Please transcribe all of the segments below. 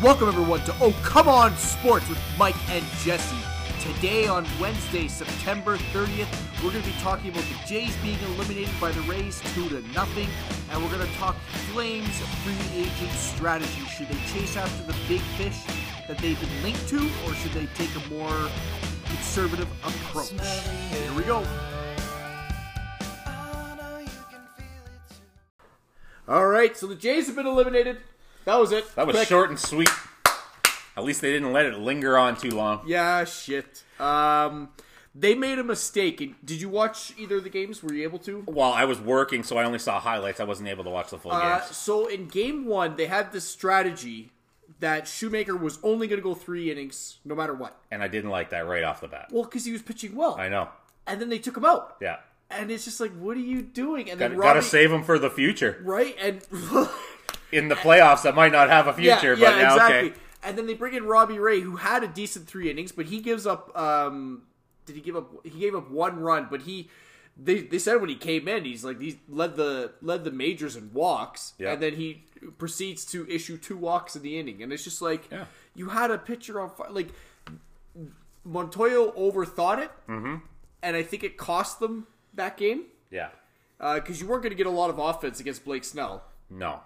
Welcome everyone to Oh Come On Sports with Mike and Jesse. Today on Wednesday, September 30th, we're going to be talking about the Jays being eliminated by the Rays 2 to nothing, and we're going to talk Flames free agent strategy. Should they chase after the big fish that they've been linked to, or should they take a more conservative approach? Here we go. All right, so the Jays have been eliminated. That was it. That was Quick. short and sweet. At least they didn't let it linger on too long. Yeah, shit. Um, they made a mistake. Did you watch either of the games? Were you able to? Well, I was working, so I only saw highlights. I wasn't able to watch the full Uh, games. so in game one, they had this strategy that Shoemaker was only going to go three innings, no matter what. And I didn't like that right off the bat. Well, because he was pitching well, I know. and then they took him out, Yeah. and it's just like, what are you doing? And Got, then gotta save him for the future. right? And In the playoffs, that might not have a future, yeah, but now, exactly. okay. And then they bring in Robbie Ray, who had a decent three innings, but he gives up. Um, did he give up? He gave up one run, but he. They, they said when he came in, he's like he led the led the majors in walks, Yeah. and then he proceeds to issue two walks in the inning, and it's just like Yeah. you had a pitcher on fire. Like Montoyo overthought it, Mm-hmm. and I think it cost them that game Yeah. because you weren't going to get a lot of offense against Blake Snell. No.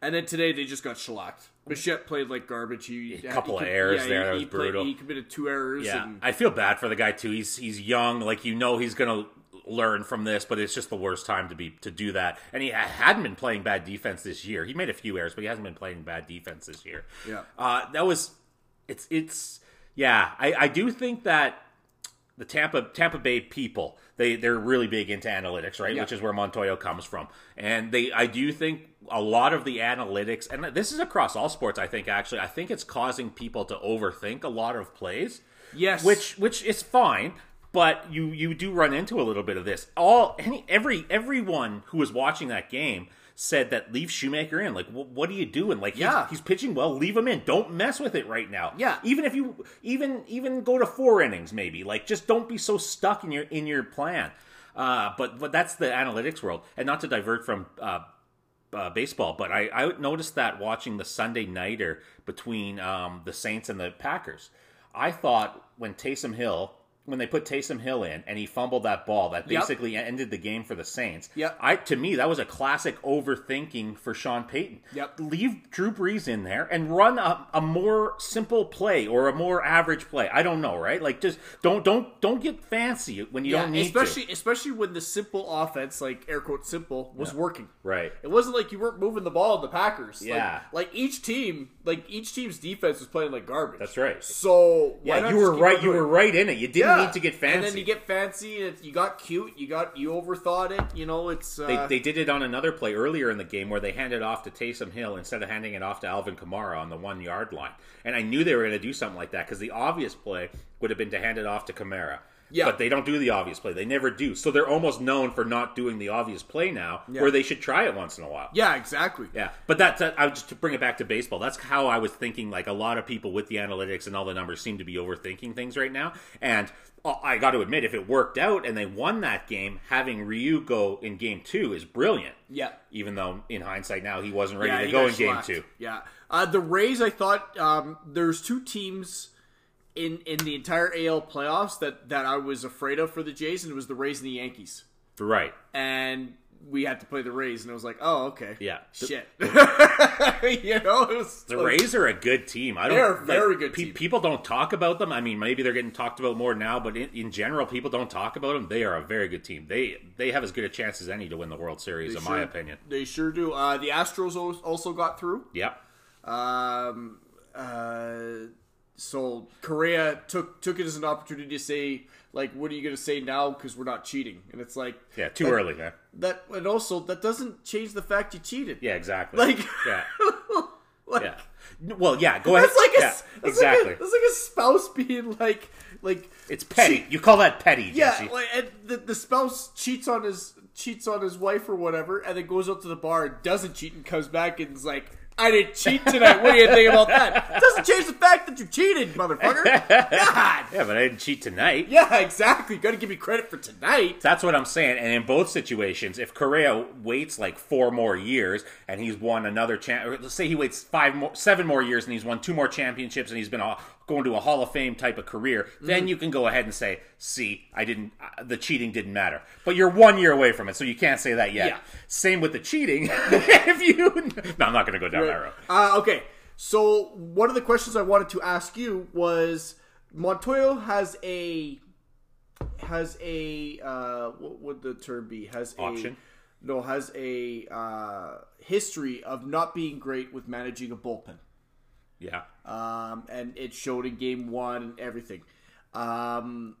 And then today they just got shellacked. Bichette played like garbage. He A couple he of errors yeah, there, He, that he was brutal. he committed two errors. Yeah. and, I feel bad for the guy, too. He's he's young. Like, you know he's going to learn from this, but it's just the worst time to be to do that. And he hadn't been playing bad defense this year. He made a few errors, but he hasn't been playing bad defense this year. Yeah. Uh, that was it's it's yeah. I, I do think that the Tampa Tampa Bay people they they're really big into analytics, right? Yeah. Which is where Montoyo comes from, and they I do think a lot of the analytics, and this is across all sports. I think actually, I think it's causing people to overthink a lot of plays. Yes. which which is fine. But you you do run into a little bit of this. All any every everyone who was watching that game said that leave Shoemaker in. Like, wh- what are you doing? Like, he's, Yeah. he's pitching well. Leave him in. Don't mess with it right now. Yeah. Even if you even even go to four innings, maybe. Like, just don't be so stuck in your in your plan. Uh, but but that's the analytics world, and not to divert from. Uh, uh, baseball, but I, I noticed that watching the Sunday nighter between um, the Saints and the Packers. I thought when Taysom Hill, when they put Taysom Hill in and he fumbled that ball, that Yep. basically ended the game for the Saints. Yep. I to me that was a classic overthinking for Sean Payton. Yep. Leave Drew Brees in there and run a, a more simple play or a more average play. I don't know, right? Like just don't don't don't get fancy when you yeah, don't need especially to. especially when the simple offense, like air quote simple, was working. Right. It wasn't like you weren't moving the ball in the Packers. Yeah. Like, each team, like each team's defense was playing like garbage. That's right. So Yeah, you were right. You were right in it. You didn't Yeah. need to get fancy. And then you get fancy. And you got cute. You got you overthought it. You know, it's uh, They, they did it on another play earlier in the game where they handed off to Taysom Hill instead of handing it off to Alvin Kamara on the one yard line. And I knew they were going to do something like that because the obvious play would have been to hand it off to Kamara. Yeah. But they don't do the obvious play. They never do. So they're almost known for not doing the obvious play now, Yeah. where they should try it once in a while. yeah, exactly. Yeah, but that's that, I just to bring it back to baseball. That's how I was thinking. Like a lot of people with the analytics and all the numbers seem to be overthinking things right now. And uh, I got to admit, if it worked out and they won that game, having Ryu go in game two is brilliant. Yeah. Even though in hindsight now he wasn't ready Yeah, to he go in game two. Yeah, uh, the Rays. I thought um, there's two teams in in the entire AL playoffs that that I was afraid of for the Jays, and it was the Rays and the Yankees. Right. And we had to play the Rays, and I was like, oh, okay, Yeah. shit. you know, it was The like- Rays are a good team. I don't. They're a like, very good pe- team. People don't talk about them. I mean, maybe they're getting talked about more now, but in, in general, people don't talk about them. They are a very good team. They they have as good a chance as any to win the World Series, in my opinion. They sure do. Uh, the Astros al- also got through. Yep. Um, uh, so Correa took took it as an opportunity to say, like, what are you going to say now? Because we're not cheating, and it's like, Yeah. Too that- early, man. That and also that doesn't change the fact you cheated. Yeah, exactly. Like- yeah, Like, yeah. Well, yeah. Go ahead. That's like a yeah, that's exactly. Like a, that's like a spouse being like like it's petty. You call that petty, yeah, Jesse? like, and the the spouse cheats on his cheats on his wife or whatever, and then goes out to the bar and doesn't cheat and comes back and is like, I didn't cheat tonight. What do you think about that? Doesn't change the fact that you cheated, motherfucker. God. Yeah, but I didn't cheat tonight. Yeah, exactly. You got to give me credit for tonight. That's what I'm saying. And in both situations, if Correa waits like four more years and he's won another champ, let's say he waits five more, seven more years and he's won two more championships and he's been a, going to a Hall of Fame type of career, then you can go ahead and say, "See, I didn't. Uh, the cheating didn't matter." But you're one year away from it, so you can't say that yet. Yeah. Same with the cheating. if you, no, I'm not going to go down that road. Uh, okay, so one of the questions I wanted to ask you was Montoyo has a has a uh, what would the term be? Has a Option? no has a uh, history of not being great with managing a bullpen. Yeah. um, and it showed in game one and everything. Um,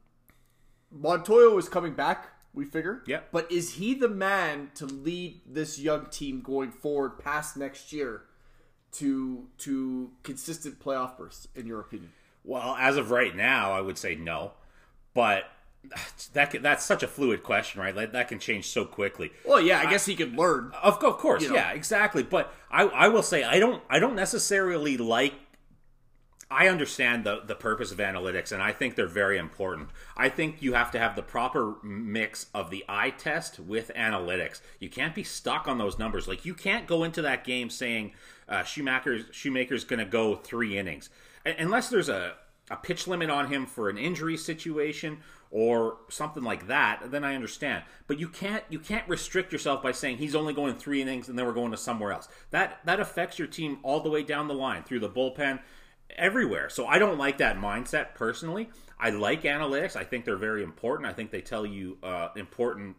Montoyo is coming back, we figure. Yeah. But is he the man to lead this young team going forward past next year to to consistent playoff bursts, in your opinion? Well, as of right now, I would say no, but that can, that's such a fluid question, right? Like, that can change so quickly. Well, yeah, I guess he could learn. Of, of course, You know. yeah, exactly. But I, I will say I don't I don't necessarily like. I understand the the purpose of analytics, and I think they're very important. I think you have to have the proper mix of the eye test with analytics. You can't be stuck on those numbers. Like you can't go into that game saying uh, Shoemaker's Shoemaker's going to go three innings, Un- unless there's a a pitch limit on him for an injury situation or something like that, then I understand. But you can't you can't restrict yourself by saying he's only going three innings and then we're going to somewhere else. That that affects your team all the way down the line through the bullpen, everywhere. So I don't like that mindset personally. I like analytics. I think they're very important. I think they tell you uh, important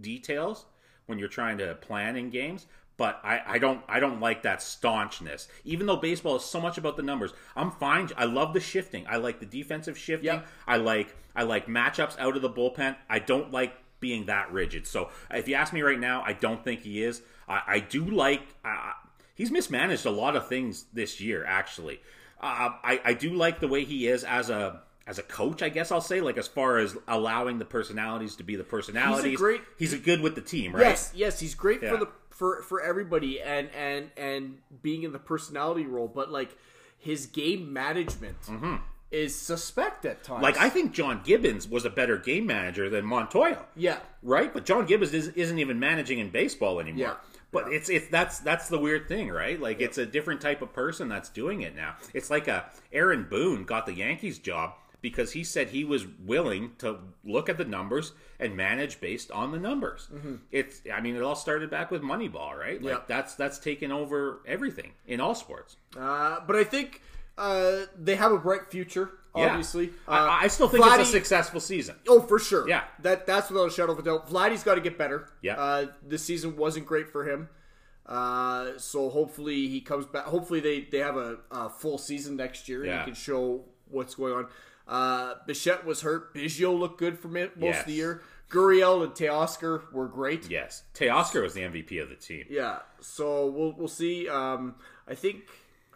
details when you're trying to plan in games. But I, I don't I don't like that staunchness. Even though baseball is so much about the numbers, I'm fine. I love the shifting. I like the defensive shifting. Yeah. I like I like matchups out of the bullpen. I don't like being that rigid. So if you ask me right now, I don't think he is. I, I do like. Uh, he's mismanaged a lot of things this year. Actually, uh, I I do like the way he is as a as a coach. I guess I'll say like as far as allowing the personalities to be the personalities. great- He's a good with the team, right? Yes, yes, he's great Yeah. for the for for everybody and and and being in the personality role, but like his game management is suspect at times. Mm-hmm. Like I think John Gibbons was a better game manager than Montoyo. yeah, right? But John Gibbons is, isn't even managing in baseball anymore. Yeah. But it's it's that's that's the weird thing, right? Like it's a different type of person that's doing it now. It's like a Aaron Boone got the Yankees job because he said he was willing to look at the numbers and manage based on the numbers. It's I mean it all started back with Moneyball, right? Like Mm-hmm. Yeah. that's that's taken over everything in all sports. uh, but I think uh, they have a bright future. Yeah. Obviously, uh, I, I still think Vladdy- it's a successful season. Oh, for sure. Yeah. that that's without a shadow of a doubt. Vladdy's got to get better. Yeah. uh, this season wasn't great for him. Uh, so hopefully he comes back. Hopefully they they have a, a full season next year and he can show what's going on. Uh, Bichette was hurt. Biggio looked good for most of the year. Gurriel and Teoscar were great. Yes, Teoscar was the MVP of the team. Yeah, so we'll we'll see. Um, I think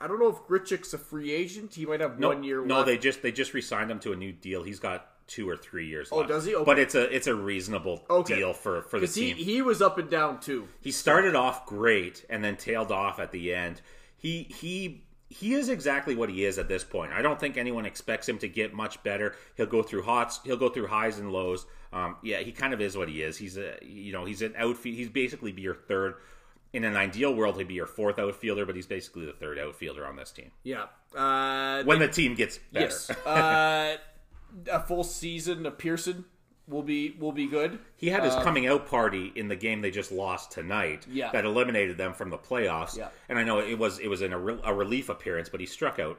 I don't know if Grichuk's a free agent. He might have No, one year. no, left. they just they just re-signed him to a new deal. He's got two or three years. Oh, left. does he? Okay. But it's a it's a reasonable Okay. deal for for the because he team. he was up and down too. He started off great and then tailed off at the end. He he he is exactly what he is at this point. I don't think anyone expects him to get much better. He'll go through hots. He'll go through highs and lows. Um, yeah, he kind of is what he is. He's a you know he's an outfield. He's basically be your third. In an ideal world, he'd be your fourth outfielder, but he's basically the third outfielder on this team. Yeah. Uh, When the team gets better, yes. uh, a full season of Pearson will be will be good. He had his um, coming out party in the game they just lost tonight. Yeah. that eliminated them from the playoffs. Yeah. and I know it was it was in a, re- a relief appearance, but he struck out.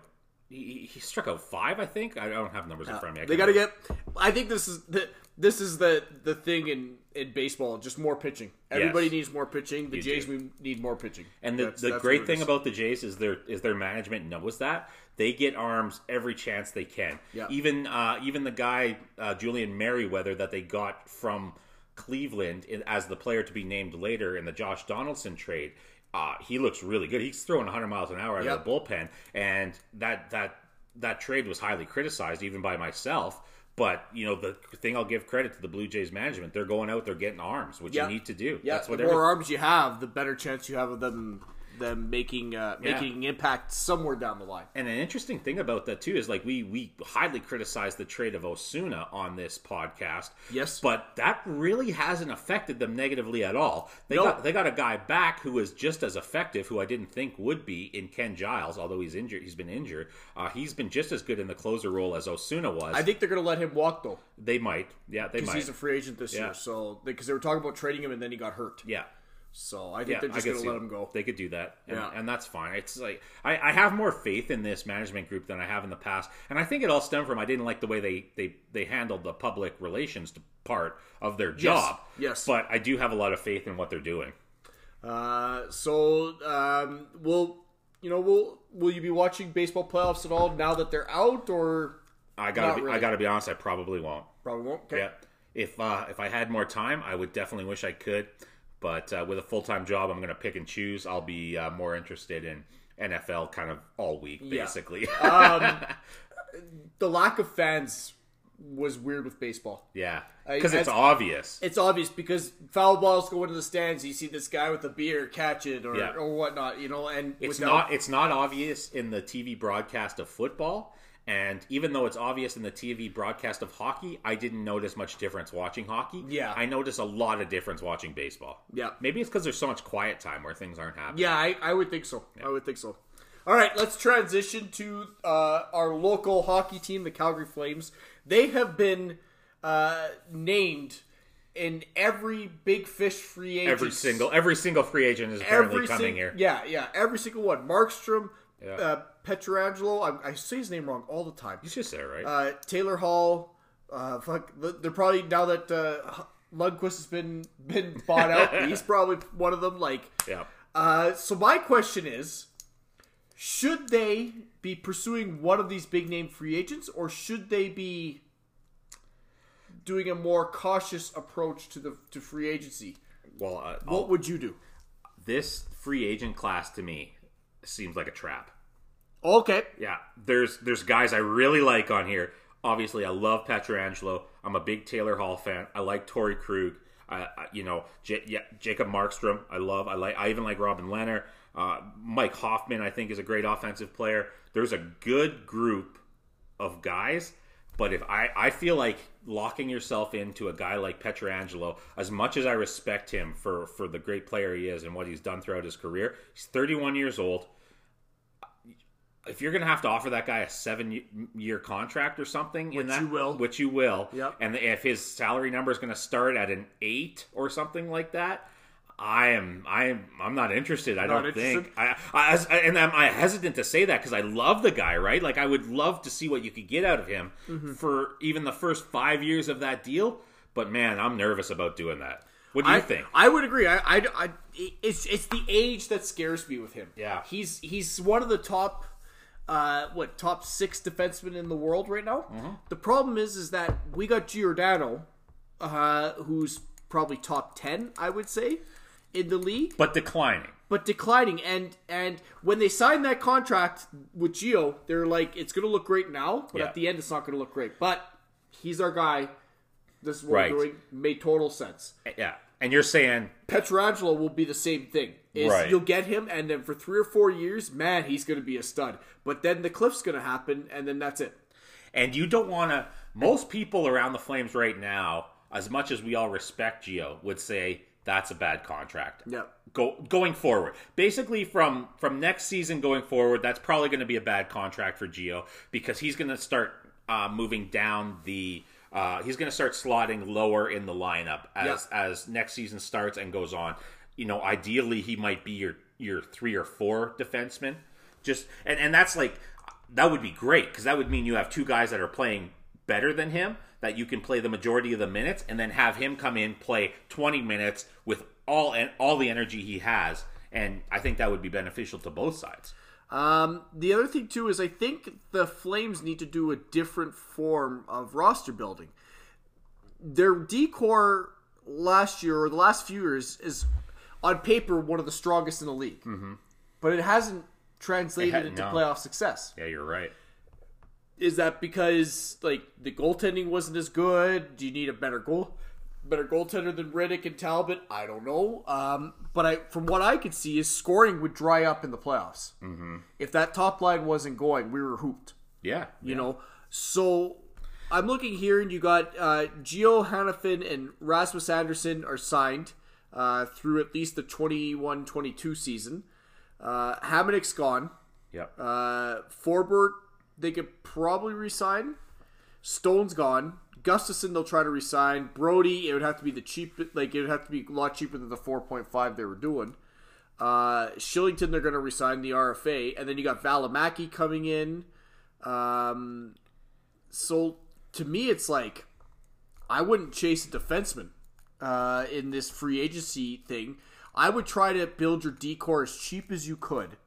He, he struck out five, I think. I don't have numbers in front of me. I They got to get. I think this is the this is the the thing in in baseball. Just more pitching. Everybody Yes. needs more pitching. The You Jays do. need more pitching. And the, That's- the that's great thing about the Jays is their is their management knows that they get arms every chance they can. Yeah. Even uh, even the guy uh, Julian Merryweather that they got from Cleveland in, as the player to be named later in the Josh Donaldson trade. Uh, he looks really good. He's throwing 100 miles an hour out Yep. of the bullpen, and that that that trade was highly criticized even by myself. But you know the thing I'll give credit to the Blue Jays management. They're going out, they're getting arms, which Yeah. you need to do. yeah, That's what the every- more arms you have, the better chance you have of them them making uh, Yeah. making an impact somewhere down the line. And an interesting thing about that too is like we we highly criticize the trade of Osuna on this podcast. Yes. but that really hasn't affected them negatively at all. They No. got they got a guy back who is just as effective, who I didn't think would be in Ken Giles, although he's injured. He's been injured. Uh, he's been just as good in the closer role as Osuna was. I think they're going to let him walk though, they might, yeah, they because might, he's a free agent this Yeah. year. So because they were talking about trading him and then he got hurt. yeah. So I think Yeah, they're just going to let them go. They could do that, and, Yeah. and that's fine. It's like I, I have more faith in this management group than I have in the past, and I think it all stemmed from I didn't like the way they they they handled the public relations part of their job. yes. but I do have a lot of faith in what they're doing. Uh, so um, will you know will will you be watching baseball playoffs at all now that they're out or I gotta be, I gotta be honest. I probably won't. probably won't? Okay. Yeah, if uh, if I had more time, I would definitely wish I could. But uh, with a full time job, I'm gonna pick and choose. I'll be uh, more interested in NFL kind of all week, Yeah. basically. The lack of fans was weird with baseball. yeah, because it's obvious. It's obvious because foul balls go into the stands. You see this guy with a beer catch it or, Yeah. or whatnot, you know. And It's without- not it's not obvious in the TV broadcast of football, and even though it's obvious in the TV broadcast of hockey, I didn't notice much difference watching hockey. Yeah. I notice a lot of difference watching baseball. Yeah. maybe it's because there's so much quiet time where things aren't happening. Yeah, I, I would think so. I would think so. All right, let's transition to uh, our local hockey team, the Calgary Flames. They have been uh, named in every big fish free agent. every single every single free agent is apparently every coming sing- here. Yeah, yeah, every single one. Markstrom, Yeah. uh, Petrangelo. I, I say his name wrong all the time. He's just there, right. Uh, Taylor Hall. Uh, fuck, they're probably now that uh, Lundqvist has been been bought out. he's probably one of them. Like, yeah. uh, so my question is, should they be pursuing one of these big name free agents, or should they be doing a more cautious approach to the to free agency? Well, uh, What would you do? this free agent class to me seems like a trap. Okay, Yeah, there's there's guys I really like on here. Obviously, I love Petrangelo. I'm a big Taylor Hall fan. I like Torey Krug. I, I, you know, J- yeah, Jacob Markstrom. I love. I like. I even like Robin Lehner. Uh, Mike Hoffman. I think is a great offensive player. There's a good group of guys. But if I, I feel like locking yourself into a guy like Petrangelo, as much as I respect him for, for the great player he is and what he's done throughout his career, he's 31 years old if you're going to have to offer that guy a seven year contract or something, in that, you will. which you will, Yep. and if his salary number is going to start at an eight or something like that, I am, I am, I'm not interested. I Not don't interested? think. I, I, as- and I'm I hesitant to say that because I love the guy, right? Like I would love to see what you could get out of him Mm-hmm. for even the first five years of that deal. But man, I'm nervous about doing that. What do you I think? I would agree. I, I, I- it's it's the age that scares me with him. Yeah. he's he's one of the top, uh, what top six defensemen in the world right now. Mm-hmm. The problem is, is that we got Giordano, uh, who's probably top ten, I would say, in the league, but declining. but declining. And and when they signed that contract with Gio, they're like, it's going to look great now, but Yeah. at the end, it's not going to look great. But he's our guy. This is what Right. we're doing. Made total sense. Eh, yeah, and you're saying Petrangelo will be the same thing. Is Right. you'll get him, and then for three or four years, man, he's going to be a stud. But then the cliff's going to happen, and then that's it. And you don't want to. Most people around the Flames right now, as much as we all respect Gio, would say that's a bad contract. Yeah. Go going forward. Basically, from from next season going forward, that's probably going to be a bad contract for Gio because he's going to start uh, moving down the. Uh, he's going to start slotting lower in the lineup as as next season starts and goes on. You know, ideally, he might be your your three or four defenseman. Just and and that's like that would be great because that would mean you have two guys that are playing better than him that you can play the majority of the minutes and then have him come in play 20 minutes with all and all the energy he has and I think that would be beneficial to both sides. Um, the other thing too is I think the Flames need to do a different form of roster building. Their D corps last year or the last few years is on paper one of the strongest in the league, mm-hmm. but it hasn't translated It ha- into no. playoff success. Yeah, you're right. Is that because like the goaltending wasn't as good? Do you need a better goal better goaltender than Rittich and Talbot? I don't know. Um, but I, from what I could see, is scoring would dry up in the playoffs. Mm-hmm. If that top line wasn't going, we were hooped. Yeah, You know, so I'm looking here, and you got uh, Gio Hanifin and Rasmus Andersson are signed uh, through at least the 21-22 season. Uh, Hamonic's gone. Yeah. Uh, Forbort, they could probably resign. Stone's gone. Gustafsson, they'll try to resign. Brodie, it would have to be the cheap, like it would have to be a lot cheaper than the four point five they were doing. Uh, Kylington, they're going to resign the RFA, and then you got Valimaki coming in. Um, so to me, it's like I wouldn't chase a defenseman uh, in this free agency thing. I would try to build your D corps as cheap as you could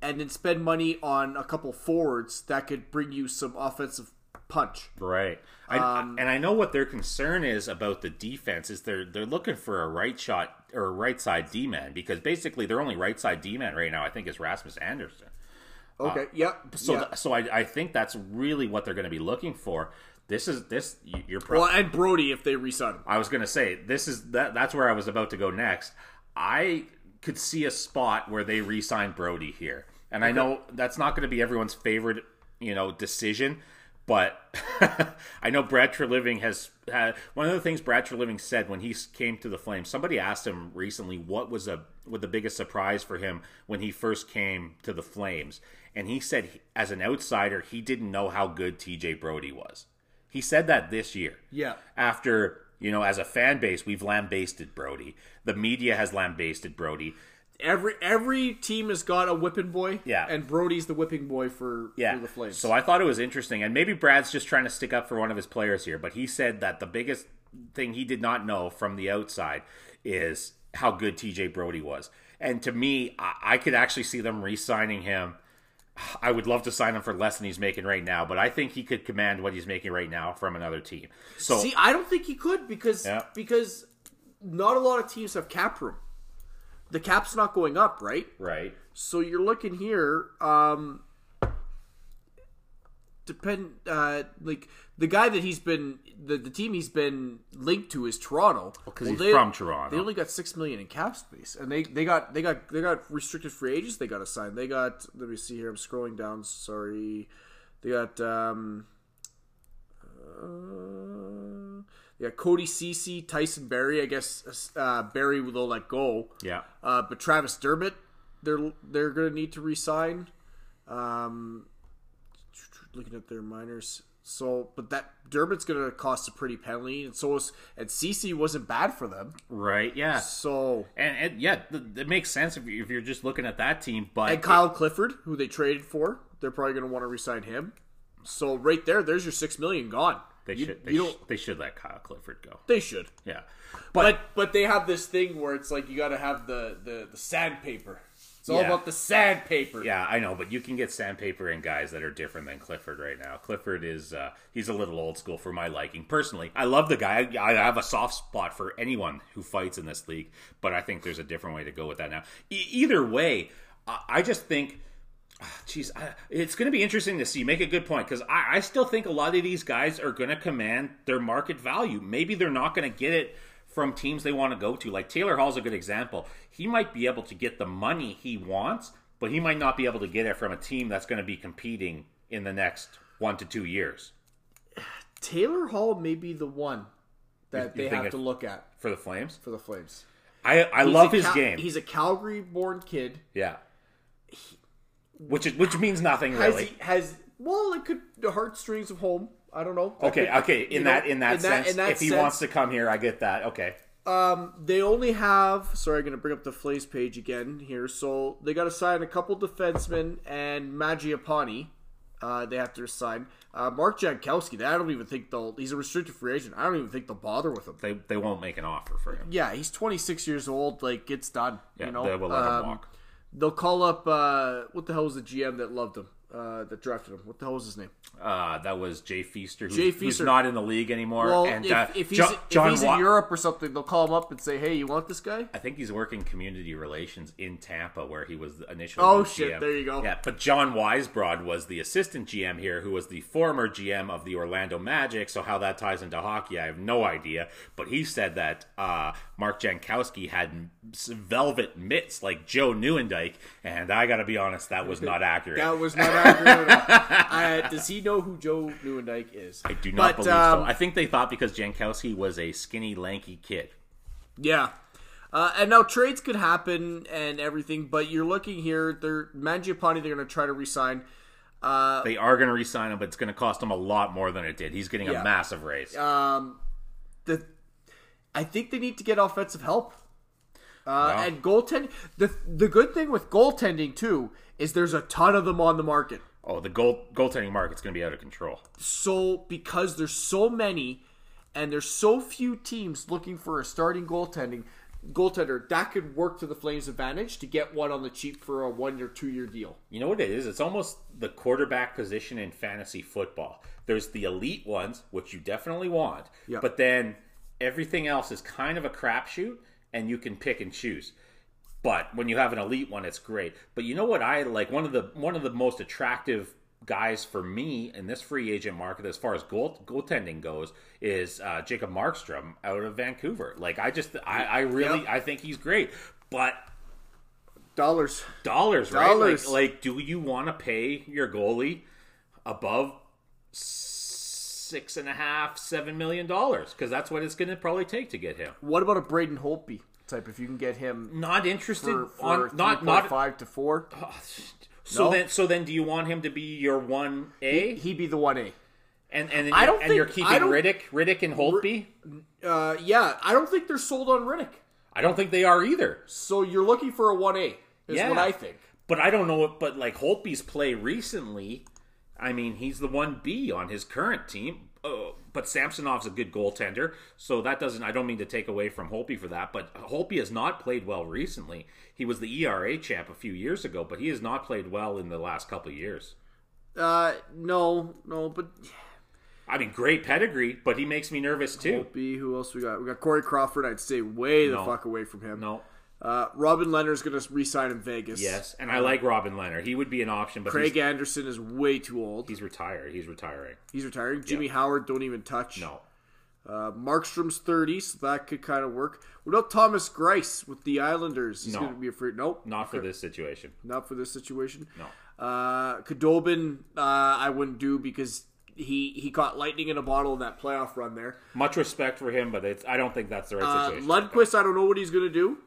and then spend money on a couple forwards that could bring you some offensive punch. Right. I, um, and I know what their concern is about the defense is they're they're looking for a right shot or a right side D man because basically their only right side D man right now I think is Rasmus Andersson. Uh, okay. yep. So th- so I, I think that's really what they're going to be looking for. This is this you- you're pro- well, and Brodie if they resign him. I was going to say this is that that's where I was about to go next. I could see a spot where they re-sign Brodie here, and I know that's not going to be everyone's favorite, you know, decision. But I know Brad Treliving has had one of the things Brad Treliving said when he came to the Flames. Somebody asked him recently what was a what the biggest surprise for him when he first came to the Flames, and he said as an outsider he didn't know how good TJ Brodie was. He said that this year Yeah. after you know as a fan base we've lambasted brodie the media has lambasted brodie Every every team has got a whipping boy. Yeah. And Brodie's the whipping boy for, yeah for the Flames. so i thought it was interesting and maybe brad's just trying to stick up for one of his players here but he said that the biggest thing he did not know from the outside is how good tj brodie was and to me i, I could actually see them re-signing him I would love to sign him for less than he's making right now, but I think he could command what he's making right now from another team. So See, I don't think he could because Yeah. because not a lot of teams have cap room. The cap's not going up, right? right, So you're looking here. Um, depend uh, like the guy that he's been the, the team he's been linked to is Toronto. because he's from Toronto. They only got six million in cap space, and they they got they got they got restricted free agents. They got to sign. They got let me see here. I'm scrolling down. Sorry, they got um. Uh, yeah, Cody Ceci, Tyson Barrie. I guess uh, Barrie will let go. yeah, Uh, but Travis Dermott, they're they're going to need to resign. Um, looking at their minors. So, but that Dermott's going to cost a pretty penalty, and so is and Ceci wasn't bad for them. right, yeah. So And, and yeah, th- it makes sense if, you, if you're just looking at that team. But and Kyle Clifford, who they traded for, they're probably going to want to resign him. So right there, there's your six million gone. they You- should they, sh- they should let Kyle Clifford go. They should, Yeah, but but they have this thing where it's like you got to have the the the sandpaper. It's all Yeah. about the sandpaper. yeah, I know, but you can get sandpaper and guys that are different than Clifford right now. Clifford is uh, he's a little old school for my liking. Personally, I love the guy. I, I have a soft spot for anyone who fights in this league, but I think there's a different way to go with that now. E- either way, I, I just think. Jeez, I- it's going to be interesting to see. Make a good point because I, I still think a lot of these guys are going to command their market value. Maybe they're not going to get it from teams they want to go to. Like Taylor Hall's a good example. He might be able to get the money he wants, but he might not be able to get it from a team that's going to be competing in the next one to two years Taylor Hall may be the one that You they think have to look at for the Flames. for the Flames. I I He's love his Cal- game. He's a Calgary-born kid. yeah, which is, which means nothing Has really. he has well, it could the heartstrings of home. I don't know. Okay, could- okay. In know, that in that sense, in that if he sense, wants to come here, I get that. Okay. Um, they only have. Sorry, I'm going to bring up the Flays page again here. So they got to sign a couple defensemen and Mangiapane. Uh, they have to sign uh, Mark Jankowski. I don't even think they'll. He's a restricted free agent. I don't even think they'll bother with him. They they won't make an offer for him. Yeah, he's 26 years old. Like it's done. Yeah, you know, they will let him Um, walk. They'll call up. Uh, what the hell was the GM that loved him? Uh, that drafted him. What the hell was his name? Uh, that was Jay Feaster, who's, Jay who's Feaster. not in the league anymore. Well, and if, uh, if he's, Jo- if he's Wa- in Europe or something, they'll call him up and say, "Hey, you want this guy?" I think he's working community relations in Tampa, where he was initially. Oh, the shit, GM. there you go. Yeah, but John Weisbrod was the assistant GM here, who was the former GM of the Orlando Magic. So how that ties into hockey, I have no idea. But he said that uh, Mark Jankowski had velvet mitts like Joe Nieuwendyk, and I got to be honest, that was not accurate. That was not accurate at all. Uh, does he know who Joe Nieuwendyk is? I do not But, believe um, so. I think they thought because Jankowski was a skinny, lanky kid. Yeah. Uh, and now trades could happen and everything, but you're looking here. They're Mangiapane. They're going to try to resign. Uh, They are going to re-sign him, but it's going to cost him a lot more than it did. He's getting Yeah. a massive raise. um, the I think they need to get offensive help. Uh. And goaltending. The the good thing with goaltending too is there's a ton of them on the market. Oh, the goal goaltending market's going to be out of control. So because there's so many, and there's so few teams looking for a starting goaltending goaltender, that could work to the Flames' advantage to get one on the cheap for a one or two year deal. You know what it is? It's almost the quarterback position in fantasy football. There's the elite ones, which you definitely want, Yeah. but then everything else is kind of a crapshoot, and you can pick and choose. But when you have an elite one, it's great. But you know what I like? One of the one of the most attractive guys for me in this free agent market, as far as goal goaltending goes, is uh, Jacob Markstrom out of Vancouver. Like I just, I, I really, Yep. I think he's great. But Dollars. dollars, right? Dollars. Like, like, do you want to pay your goalie above six and a half, seven million dollars? Because that's what it's going to probably take to get him. What about a Braden Holtby type? If you can get him Not interested for, for on not not. five to four, So No. then, so then, do you want him to be your one A? he'd be the one A. And and I don't and you're keeping Rittich, Rittich and Holtby. Uh, yeah, I don't think they're sold on Rittich. I don't think they are either. So you're looking for a one A. Is Yeah. what I think. But I don't know. What, but like Holtby's play recently, I mean, he's the one B on his current team. Uh, but Samsonov's a good goaltender, so that doesn't. I don't mean to take away from Holtby for that. But Holtby has not played well recently. He was the ERA champ a few years ago, but he has not played well in the last couple of years. Uh, no, no, but I mean, great pedigree, but he makes me nervous too. B. Who else we got? We got Corey Crawford. I'd stay way the fuck away from him. No. Uh, Robin Lehner's going to re-sign in Vegas. Yes, and I like Robin Lehner. He would be an option, but Craig he's, Anderson is way too old. he's retired. He's retiring. He's retiring. Jimmy Howard don't even touch. No. Uh, Markstrom's 30, so that could kind of work. What about Thomas Greiss with the Islanders? He's No. going to be a free. Nope. Not for this situation. Not for this situation. No. Uh, Khudobin, uh, I wouldn't do because he he caught lightning in a bottle in that playoff run there. Much respect for him, but it's, I don't think that's the right Uh, situation. Lundqvist, I don't know what he's going to do,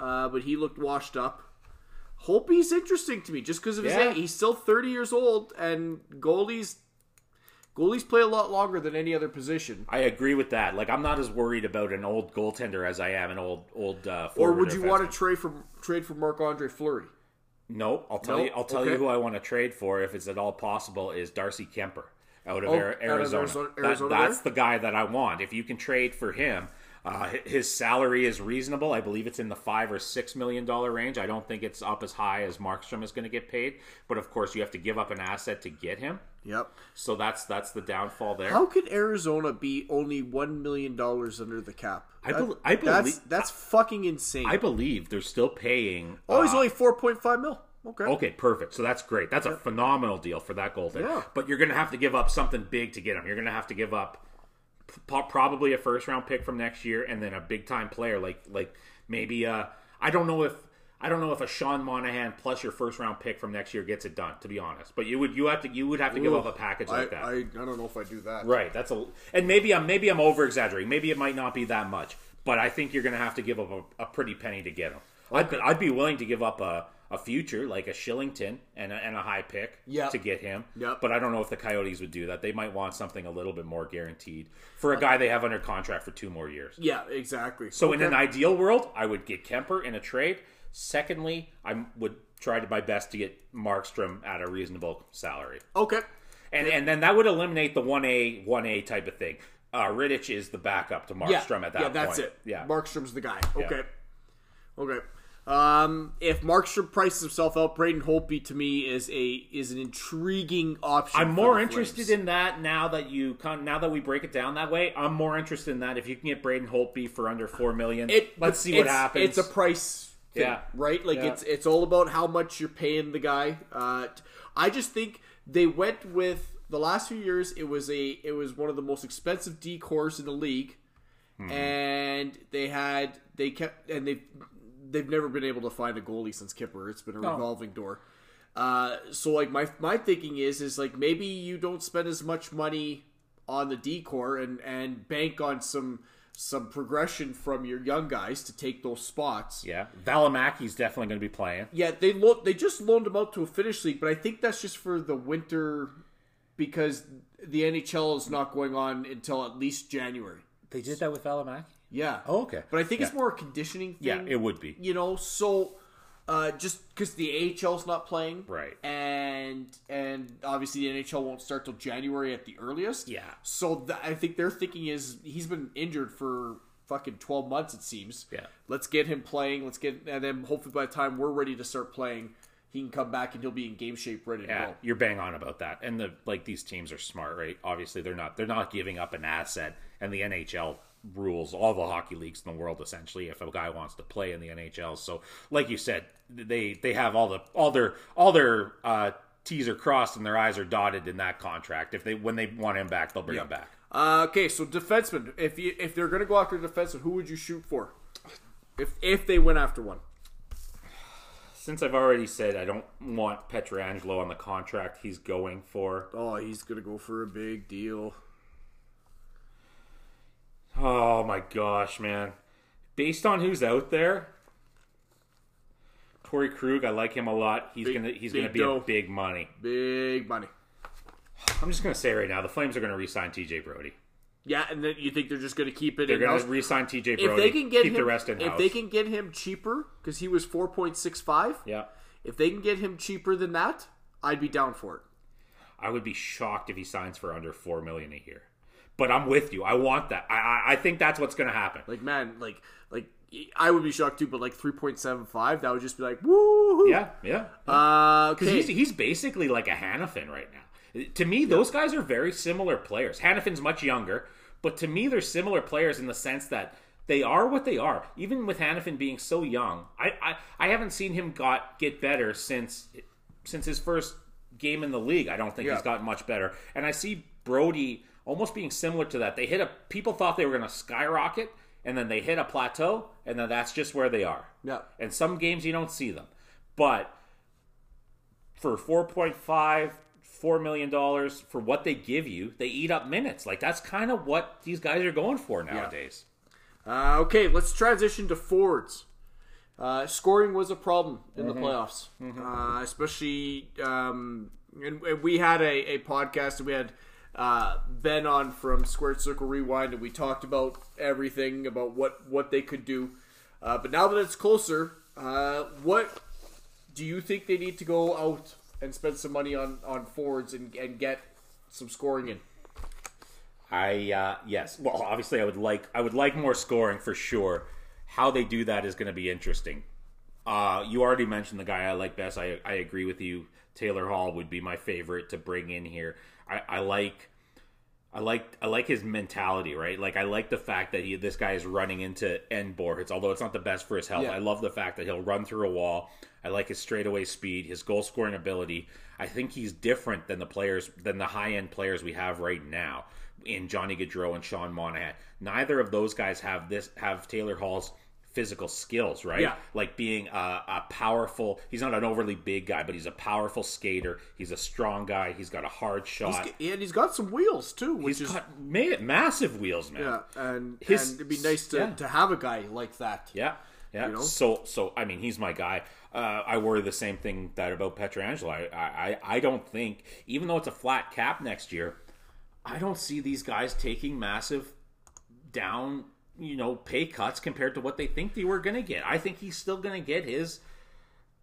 uh, but he looked washed up. Holtby's interesting to me just because of his Yeah. age. He's still 30 years old, and goalies goalies play a lot longer than any other position. I agree with that. Like I'm not as worried about an old goaltender as I am an old old. Uh, Or would you want to trade for trade for Marc Andre Fleury? No, I'll tell No? you. I'll tell Okay. you who I want to trade for if it's at all possible is Darcy Kuemper out of Oh, Ari- out of Arizona. Arizona- That- Arizona that's there? the guy that I want. If you can trade for him, uh, his salary is reasonable. I believe it's in the five or six million dollar range. I don't think it's up as high as Markstrom is going to get paid. But of course, you have to give up an asset to get him. Yep. So that's that's the downfall there. How could Arizona be only one million dollars under the cap? I bel- I that's believe- that's fucking insane. I believe they're still paying. oh, he's uh, only four point five mil. Okay. Okay, perfect. So that's great. That's a phenomenal deal for that goaltender. Yeah. But you're going to have to give up something big to get him. You're going to have to give up p- probably a first round pick from next year, and then a big time player like like maybe uh I don't know if I don't know if a Sean Monahan plus your first round pick from next year gets it done. To be honest, but you would you have to you would have to give up a package I, like that. I, I don't know if I do that. Right. That's a and maybe I'm maybe I'm over exaggerating. Maybe it might not be that much, but I think you're going to have to give up a, a pretty penny to get him. I'd, be- I'd be willing to give up a, a future like a Kylington and a, and a high pick Yep. to get him. Yep. But I don't know if the Coyotes would do that. They might want something a little bit more guaranteed for a guy they have under contract for two more years. Yeah, exactly. So in an ideal world, I would get Kuemper in a trade. Secondly, I would try to my best to get Markstrom at a reasonable salary. okay. And and then that would eliminate the one A one A type of thing. Uh, Rittich is the backup to Yeah, Markstrom at that yeah, point. that's it. Yeah, Markstrom's the guy. Okay. Okay. Um, if Markstrom prices himself out, Braden Holtby to me is a is an intriguing option. I'm more interested in that now that you con- now that we break it down that way. I'm more interested in that if you can get Braden Holtby for under four million. it. let's see what happens. It's a price, thing, Yeah. right? Like Yeah. it's it's all about how much you're paying the guy. Uh, I just think they went with the last few years. It was a it was one of the most expensive D cores in the league, Mm-hmm. and they had they kept and they've they've never been able to find a goalie since Kipper. It's been a No. revolving door. Uh, so like my my thinking is is like maybe you don't spend as much money on the D corps and and bank on some some progression from your young guys to take those spots. yeah, Valimaki's definitely going to be playing. Yeah, they lo- they just loaned him out to a Finnish league, but I think that's just for the winter because the NHL is not going on until at least January. They did that with Valimaki. Yeah. Oh, okay. But I think it's more a conditioning thing. Yeah, it would be. You know, so uh, just because the AHL's not playing, Right. And and obviously the NHL won't start till January at the earliest. Yeah. So th- I think their thinking is he's been injured for fucking twelve months. It seems. Yeah. Let's get him playing. Let's get and then hopefully by the time we're ready to start playing, he can come back and he'll be in game shape, ready to Yeah, go. you're bang on about that. And the like these teams are smart, right? Obviously, they're not they're not giving up an asset. And the NHL rules all the hockey leagues in the world essentially if a guy wants to play in the NHL. So, like you said, they they have all the all their all their uh T's are crossed and their I's are dotted in that contract. If they when they want him back, they'll bring him back. Uh, okay, so defenseman. If you if they're gonna go after a defenseman, who would you shoot for? If if they went after one. Since I've already said I don't want Petrangelo on the contract he's going for, Oh, he's gonna go for a big deal. Oh my gosh, man. Based on who's out there, Corey Krug, I like him a lot. He's Big- gonna he's gonna be dough. a big money. Big money. I'm just gonna say right now, the Flames are gonna re-sign TJ Brodie. Yeah, and then you think they're just gonna keep it They're in-house? gonna re-sign TJ Brodie. if they can get keep him, the rest in if they can get him cheaper because he was four point six five. yeah, If they can get him cheaper than that, I'd be down for it. I would be shocked if he signs for under four million a year. But I'm with you. I want that. I I, I think that's what's gonna happen. Like man, like like I would be shocked too, but like three point seven five, that would just be like woo. Yeah, yeah. Uh, Because okay. he's, he's basically like a Hanifin right now. To me, those guys are very similar players. Hanifin's much younger, but to me, they're similar players in the sense that they are what they are. Even with Hanifin being so young, I I, I haven't seen him got get better since since his first game in the league. I don't think Yeah. he's gotten much better. And I see Brody almost being similar to that. They hit a people thought they were going to skyrocket, and then they hit a plateau, and then that's just where they are. Yeah. And some games you don't see them, but for 4.5 4 million dollars for what they give you they eat up minutes like that's kind of what these guys are going for nowadays Uh, okay, let's transition to forwards. Uh, scoring was a problem in the playoffs, Uh, especially. Um, and, and we had a, a podcast, and we had uh, Ben on from Squared Circle Rewind, and we talked about everything about what what they could do. Uh, but now that it's closer, uh, what do you think they need to go out and spend some money on on forwards and, and get some scoring in? i uh yes. Well obviously i would like i would like more scoring for sure. How they do that is going to be interesting. Uh you already mentioned the guy i like best. I i agree with you. Taylor hall would be my favorite to bring in here i i like I like I like his mentality, right? Like I like the fact that he this guy is running into end boards, although it's not the best for his health. Yeah. I love the fact that he'll run through a wall. I like his straightaway speed, his goal scoring ability. I think he's different than the players than the high end players we have right now in Johnny Gaudreau and Sean Monahan. Neither of those guys have this have Taylor Hall's physical skills, right? Yeah. Like being a, a powerful. He's not an overly big guy, but he's a powerful skater. He's a strong guy. He's got a hard shot. He's, and he's got some wheels too, which He's is got ma- massive wheels, man. Yeah, and, His- and it'd be nice to, yeah. to have a guy like that. Yeah, yeah. You know? So, so I mean, he's my guy. Uh, I worry the same thing that about Petrangelo. I, I, I don't think, even though it's a flat cap next year, I don't see these guys taking massive down, you know, pay cuts compared to what they think they were going to get. I think he's still going to get his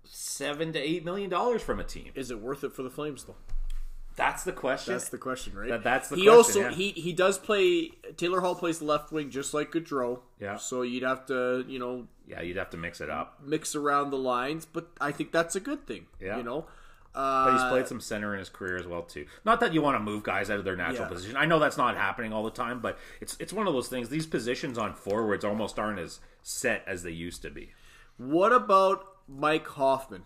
seven to eight million dollars from a team. Is it worth it for the Flames though? That's the question. That's the question, right? That- that's the question. he question, also yeah. he he does play Taylor Hall plays left wing just like Gaudreau. Yeah. So you'd have to you know yeah, you'd have to mix it up. mix around the lines, but I think that's a good thing. Yeah. You know. But Uh, he's played some center in his career as well too. Not that you want to move guys out of their natural Yeah. position. I know that's not happening all the time, but it's it's one of those things. These positions on forwards almost aren't as set as they used to be. What about Mike Hoffman?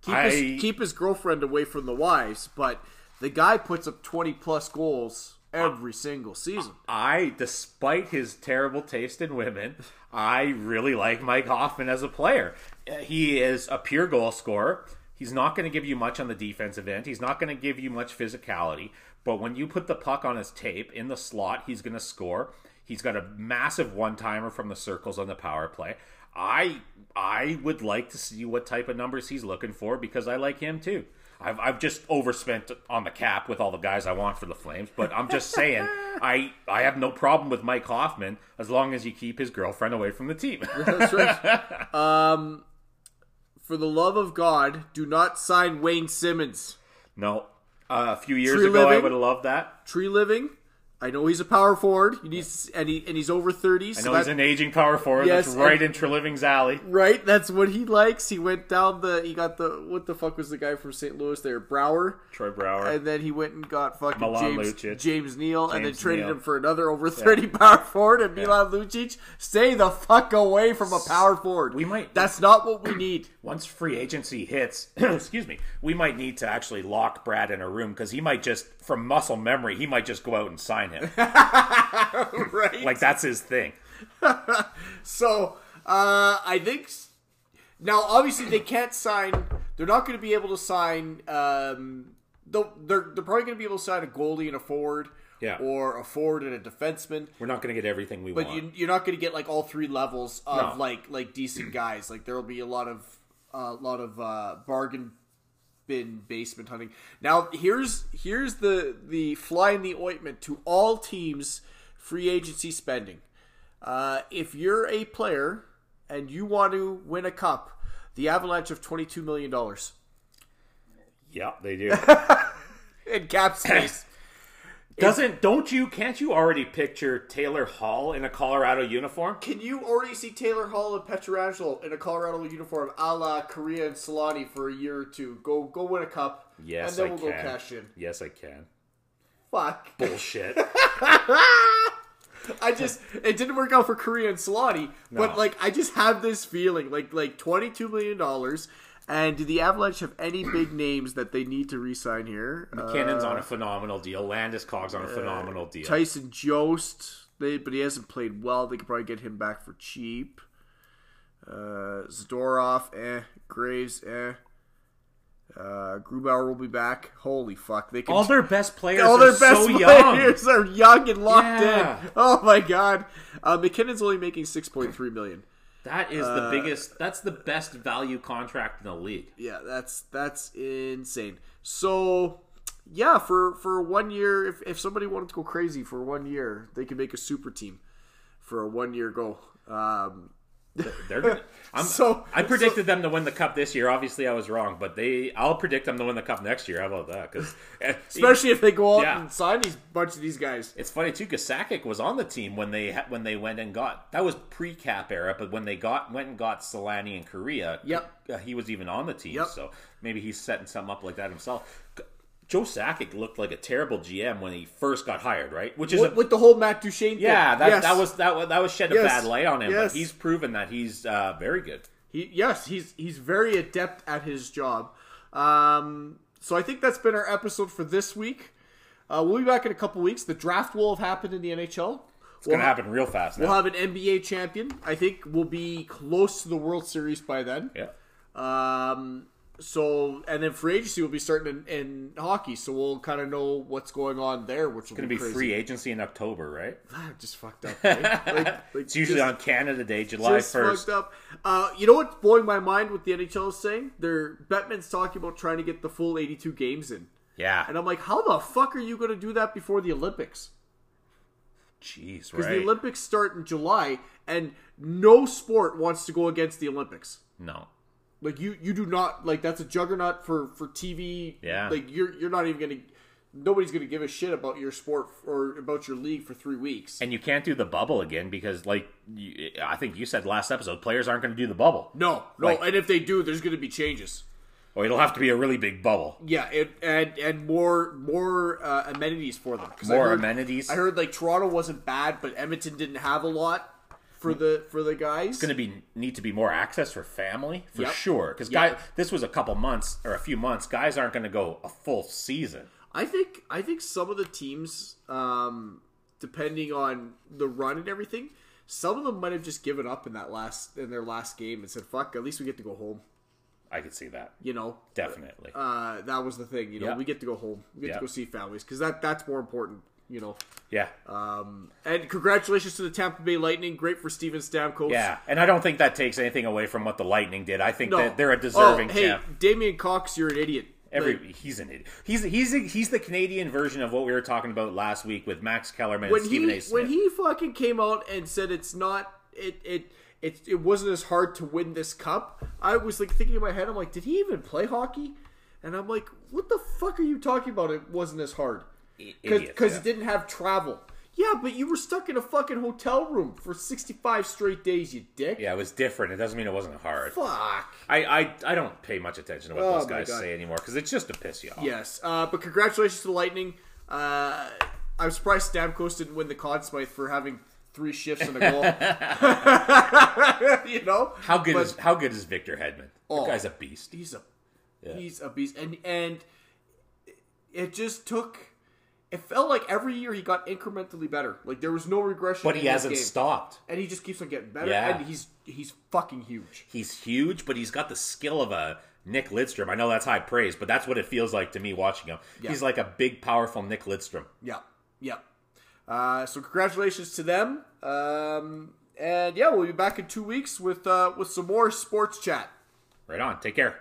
Keep I- his keep his girlfriend away from the wives, but the guy puts up twenty plus goals every single season. I, despite his terrible taste in women, I really like Mike Hoffman as a player. Uh, He is a pure goal scorer. He's not going to give you much on the defensive end. He's not going to give you much physicality. But when you put the puck on his tape in the slot, he's going to score. He's got a massive one timer from the circles on the power play. I I would like to see what type of numbers he's looking for because I like him too. I've, I've just overspent on the cap with all the guys I want for the Flames, but I'm just saying I I have no problem with Mike Hoffman as long as you keep his girlfriend away from the team. That's right. um, for the love of God, do not sign Wayne Simmonds. no, uh, a few years Tree ago I would have loved that. Treliving. I know he's a power forward. He needs and he and he's over thirty. I know he's an aging power forward. Yes, that's right and- in Treliving's alley. right. That's what he likes. He went down the. He got the. What the fuck was the guy from St. Louis there? Brouwer. Troy Brouwer. And then he went and got fucking Milan James, Lucic. James Neal, and then traded Neal. him for another over thirty power forward. And Milan Lucic, stay the fuck away from a power forward. We might- That's not what we need. Once free agency hits, excuse me, we might need to actually lock Brad in a room because he might just, from muscle memory, he might just go out and sign him. right. like that's his thing. So uh, I think now, obviously, they can't sign. They're not going to be able to sign. Um, they're they're probably going to be able to sign a goalie and a forward, Yeah. or a forward and a defenseman. We're not going to get everything we But want. you, you're not going to get like all three levels of No. like like decent guys. Like there will be a lot of a lot of uh, bargain bin basement hunting. Now here's here's the the fly in the ointment to all teams free agency spending. Uh, if you're a player and you want to win a cup, the Avalanche of twenty two million dollars yeah, they do. in cap space. Doesn't don't you can't you already picture Taylor Hall in a Colorado uniform? Can you already see Taylor Hall and Pietrangelo in a Colorado uniform, a la Kariya and Selanne for a year or two? Go, go win a cup, Yes, and then I we'll can. go cash in. Yes, I can. Fuck. Bullshit. I just it didn't work out for Kariya and Selanne, but like I just have this feeling like like twenty two million dollars. And do the Avalanche have any big names that they need to re-sign here? MacKinnon's Uh, on a phenomenal deal. Landeskog's on a phenomenal deal. Tyson Jost, they but he hasn't played well. They could probably get him back for cheap. Uh, Zadorov, eh. Graves, eh. Uh, Grubauer will be back. Holy fuck! They can All their best players all are their best so young. players are young and locked Yeah. in. Oh my god! Uh, MacKinnon's only making six point three million. That is Uh, the biggest. That's the best value contract in the league. Yeah, that's that's insane. So yeah, for for one year, if if somebody wanted to go crazy for one year, they could make a super team for a one year goal. Um, They're. Gonna, I'm, So- I predicted them to win the cup this year. Obviously, I was wrong, but they. I'll predict them to win the cup next year. How about that? Because especially if they go out Yeah. and sign these bunch of these guys. It's funny too, because Sakic was on the team when they when they went and got that was pre-cap era, but when they got went and got Selanne in Kariya, Yep. uh, he was even on the team. Yep. So maybe he's setting something up like that himself. Joe Sakic looked like a terrible GM when he first got hired, right? Which is With, a, with the whole Matt Duchene thing. yeah, that, Yes. that was that was that was shed a Yes. bad light on him, Yes. but he's proven that he's uh, very good. He, yes, he's he's very adept at his job. Um, so I think that's been our episode for this week. Uh, we'll be back in a couple weeks. The draft will have happened in the NHL. It's gonna happen real fast now. We'll have an NBA champion. I think we'll be close to the World Series by then. yeah. Um, so and then free agency will be starting in, in hockey, so we'll kind of know what's going on there, which will Gonna be, be crazy. free agency in October, right? Ah, just fucked up. Right? Like, like It's usually just- on Canada Day, July just first. fucked up. Uh, you know what's blowing my mind? with the NHL is saying? They're Bettman's talking about trying to get the full 82 games in, Yeah. and I'm like, how the fuck are you going to do that before the Olympics? Jeez, right? Because the Olympics start in July, and no sport wants to go against the Olympics. no. Like you, you do not like that's a juggernaut for for TV. Yeah. Like you're you're not even gonna nobody's going to give a shit about your sport or about your league for three weeks. And you can't do the bubble again because, like, you, I think you said last episode, players aren't going to do the bubble. no, no, Like- and if they do, there's going to be changes. Or it'll have to be a really big bubble. Yeah, it, and and more more uh, amenities for them. 'Cause I More heard- amenities. I heard like Toronto wasn't bad, but Edmonton didn't have a lot for the for the guys. It's going to be need to be more access for family for Yep. sure. Because Yep. guy, this was a couple months or a few months. Guys aren't going to go a full season. I think I think some of the teams, um, depending on the run and everything, some of them might have just given up in that last in their last game and said, "Fuck, at least we get to go home." I could see that You know, definitely. uh, that was the thing. You know, Yeah. we get to go home. We get to go see families because that that's more important. You know, yeah, um, and congratulations to the Tampa Bay Lightning. Great for Steven Stamkos. yeah. And I don't think that takes anything away from what the Lightning did. I think No, that they're a deserving Oh, hey, champ. Damien Cox, you're an idiot. Every Like, he's an idiot. He's he's he's the Canadian version of what we were talking about last week with Max Kellerman when and Stephen he when he fucking came out and said it's not it it it it wasn't as hard to win this cup. I was like thinking in my head, I'm like, did he even play hockey? And I'm like, what the fuck are you talking about? It wasn't as hard because yeah. it didn't have travel. Yeah, but you were stuck in a fucking hotel room for 65 straight days, you dick. yeah, it was different. It doesn't mean it wasn't hard. Fuck. I, I I don't pay much attention to what Oh those guys God. say anymore because it's just to piss you off. Yes, uh, but congratulations to the Lightning. Uh, I'm surprised Stamkos didn't win the Conn Smythe for having three shifts and a goal. you know How good But is how good is Victor Hedman? Oh. that guy's a beast. he's a he's a beast, and and it just took. It felt like every year he got incrementally better. Like there was no regression. But he hasn't game. stopped. and he just keeps on getting better. Yeah. And he's he's fucking huge. He's huge, but he's got the skill of a Nick Lidstrom. I know that's high praise, but that's what it feels like to me watching him. Yeah. He's like a big, powerful Nick Lidstrom. Yeah, yeah. Uh, so congratulations to them. Um, and yeah, we'll be back in two weeks with uh, with some more sports chat. Right on. Take care.